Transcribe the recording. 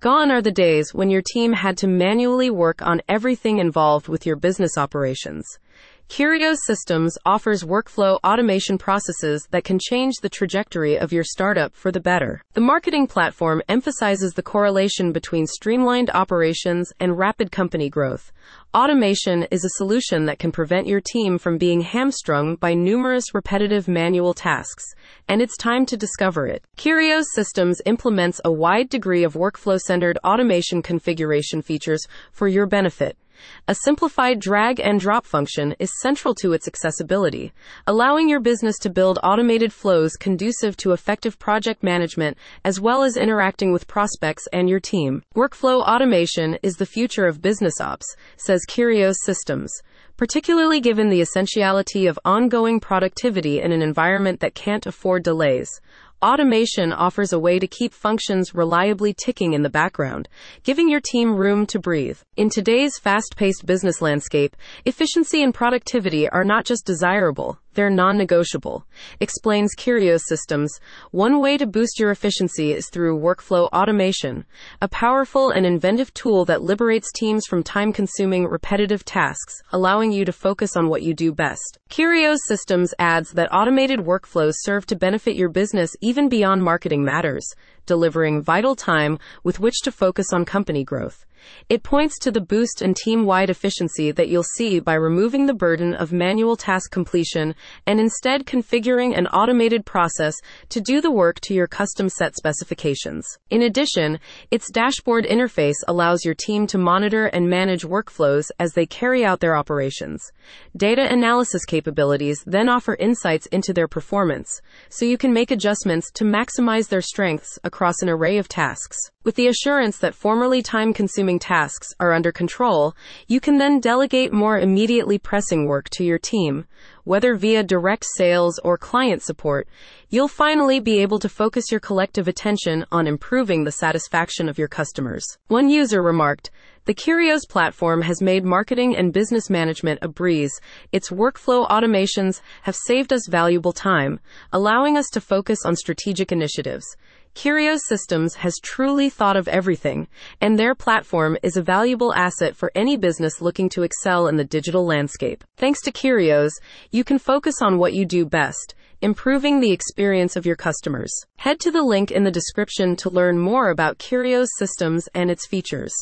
Gone are the days when your team had to manually work on everything involved with your business operations. Kyrios Systems offers workflow automation processes that can change the trajectory of your startup for the better. The marketing platform emphasizes the correlation between streamlined operations and rapid company growth. Automation is a solution that can prevent your team from being hamstrung by numerous repetitive manual tasks, and it's time to discover it. Kyrios Systems implements a wide degree of workflow centered automation configuration features for your benefit. A simplified drag and drop function is central to its accessibility, allowing your business to build automated flows conducive to effective project management as well as interacting with prospects and your team. Workflow automation is the future of business ops, says Kyrios Systems, particularly given the essentiality of ongoing productivity in an environment that can't afford delays. Automation offers a way to keep functions reliably ticking in the background, giving your team room to breathe. In today's fast paced business landscape, efficiency and productivity are not just desirable, they're non negotiable, explains Kyrios Systems. One way to boost your efficiency is through workflow automation, a powerful and inventive tool that liberates teams from time consuming repetitive tasks, allowing you to focus on what you do best. Kyrios Systems adds that automated workflows serve to benefit your business even beyond marketing matters, delivering vital time with which to focus on company growth. It points to the boost in team wide efficiency that you'll see by removing the burden of manual task completion and instead configuring an automated process to do the work to your custom set specifications. In addition, its dashboard interface allows your team to monitor and manage workflows as they carry out their operations. Data analysis capabilities then offer insights into their performance, so you can make adjustments to maximize their strengths across an array of tasks. With the assurance that formerly time consuming tasks are under control, you can then delegate more immediately pressing work to your team. Whether via direct sales or client support, you'll finally be able to focus your collective attention on improving the satisfaction of your customers. One user remarked, the Kyrios platform has made marketing and business management a breeze. Its workflow automations have saved us valuable time, allowing us to focus on strategic initiatives. Kyrios Systems has truly thought of everything, and their platform is a valuable asset for any business looking to excel in the digital landscape. Thanks to Kyrios, you can focus on what you do best, improving the experience of your customers. Head to the link in the description to learn more about Kyrios Systems and its features.